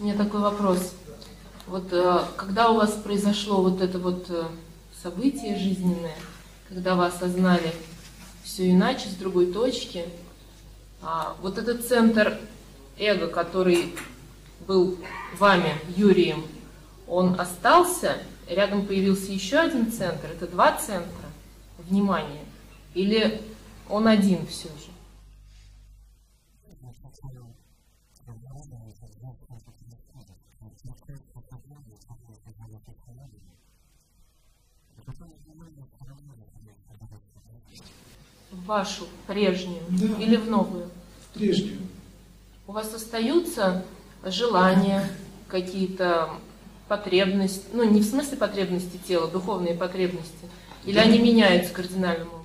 У меня такой вопрос. Вот э, когда у вас произошло вот это вот э, событие жизненное, когда вы осознали все иначе, с другой точки, а, вот этот центр эго, который был вами, Юрием, он остался, рядом появился еще один центр, это два центра внимания, или он один все же? Вашу прежнюю Да. или в новую? Прежнюю. У вас остаются желания, какие-то потребности, ну не в смысле потребности тела, духовные потребности, или они меняются кардинальным образом?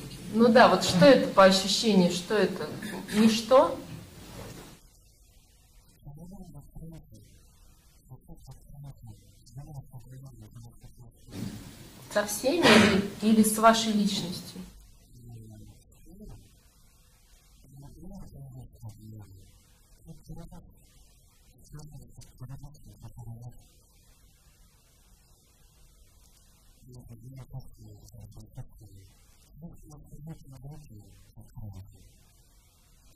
Ну да, вот что это по ощущению, что это? Ничто? Со всеми или, или с вашей личностью?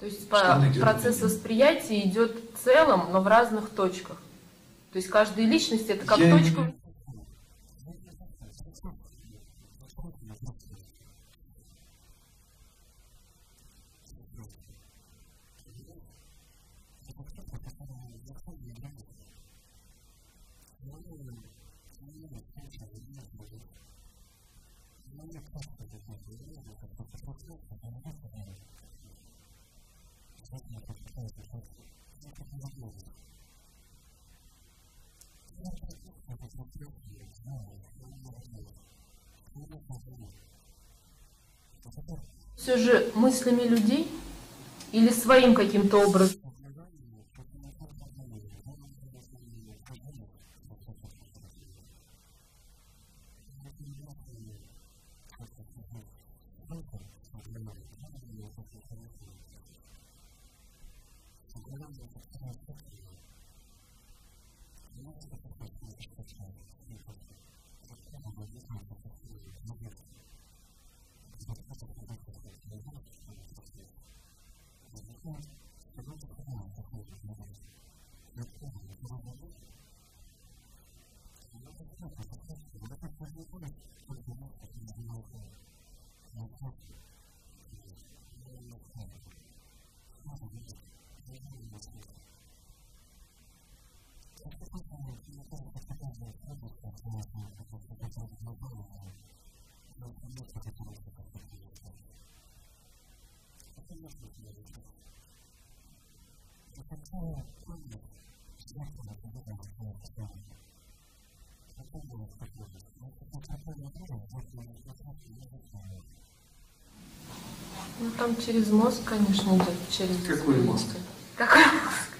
То есть по- процесс восприятия идет в целом, но в разных точках. То есть каждая личность это как Я не- точка. Все же мыслями людей или своим каким-то образом? なん。で、この時を、もう一度、この時を、Ну там через мозг, конечно, идет, через Какой мозг? Какой мозг?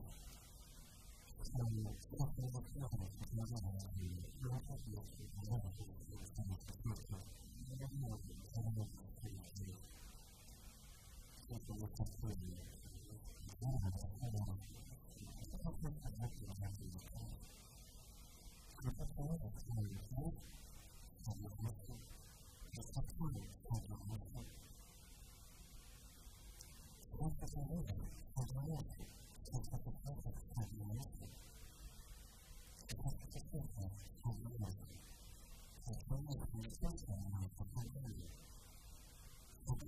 まあ、それが好きなこのを書きながら、いろんなことを考えたことを考え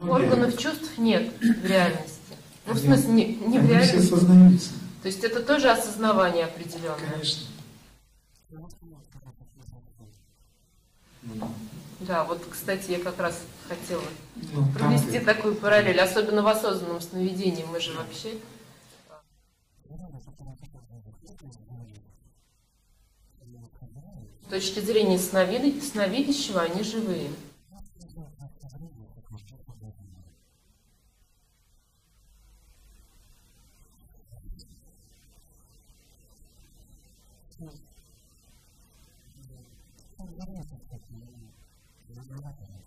Органов чувств нет в реальности. Ну, в смысле, не, не в реальности. все осознаются. То есть это тоже осознавание определенное? Конечно. Да, вот, кстати, я как раз хотела ну, провести там, такую параллель, особенно в осознанном сновидении. Мы же вообще... С точки зрения сновидящего, они живые. 그는그의정체를확인 하.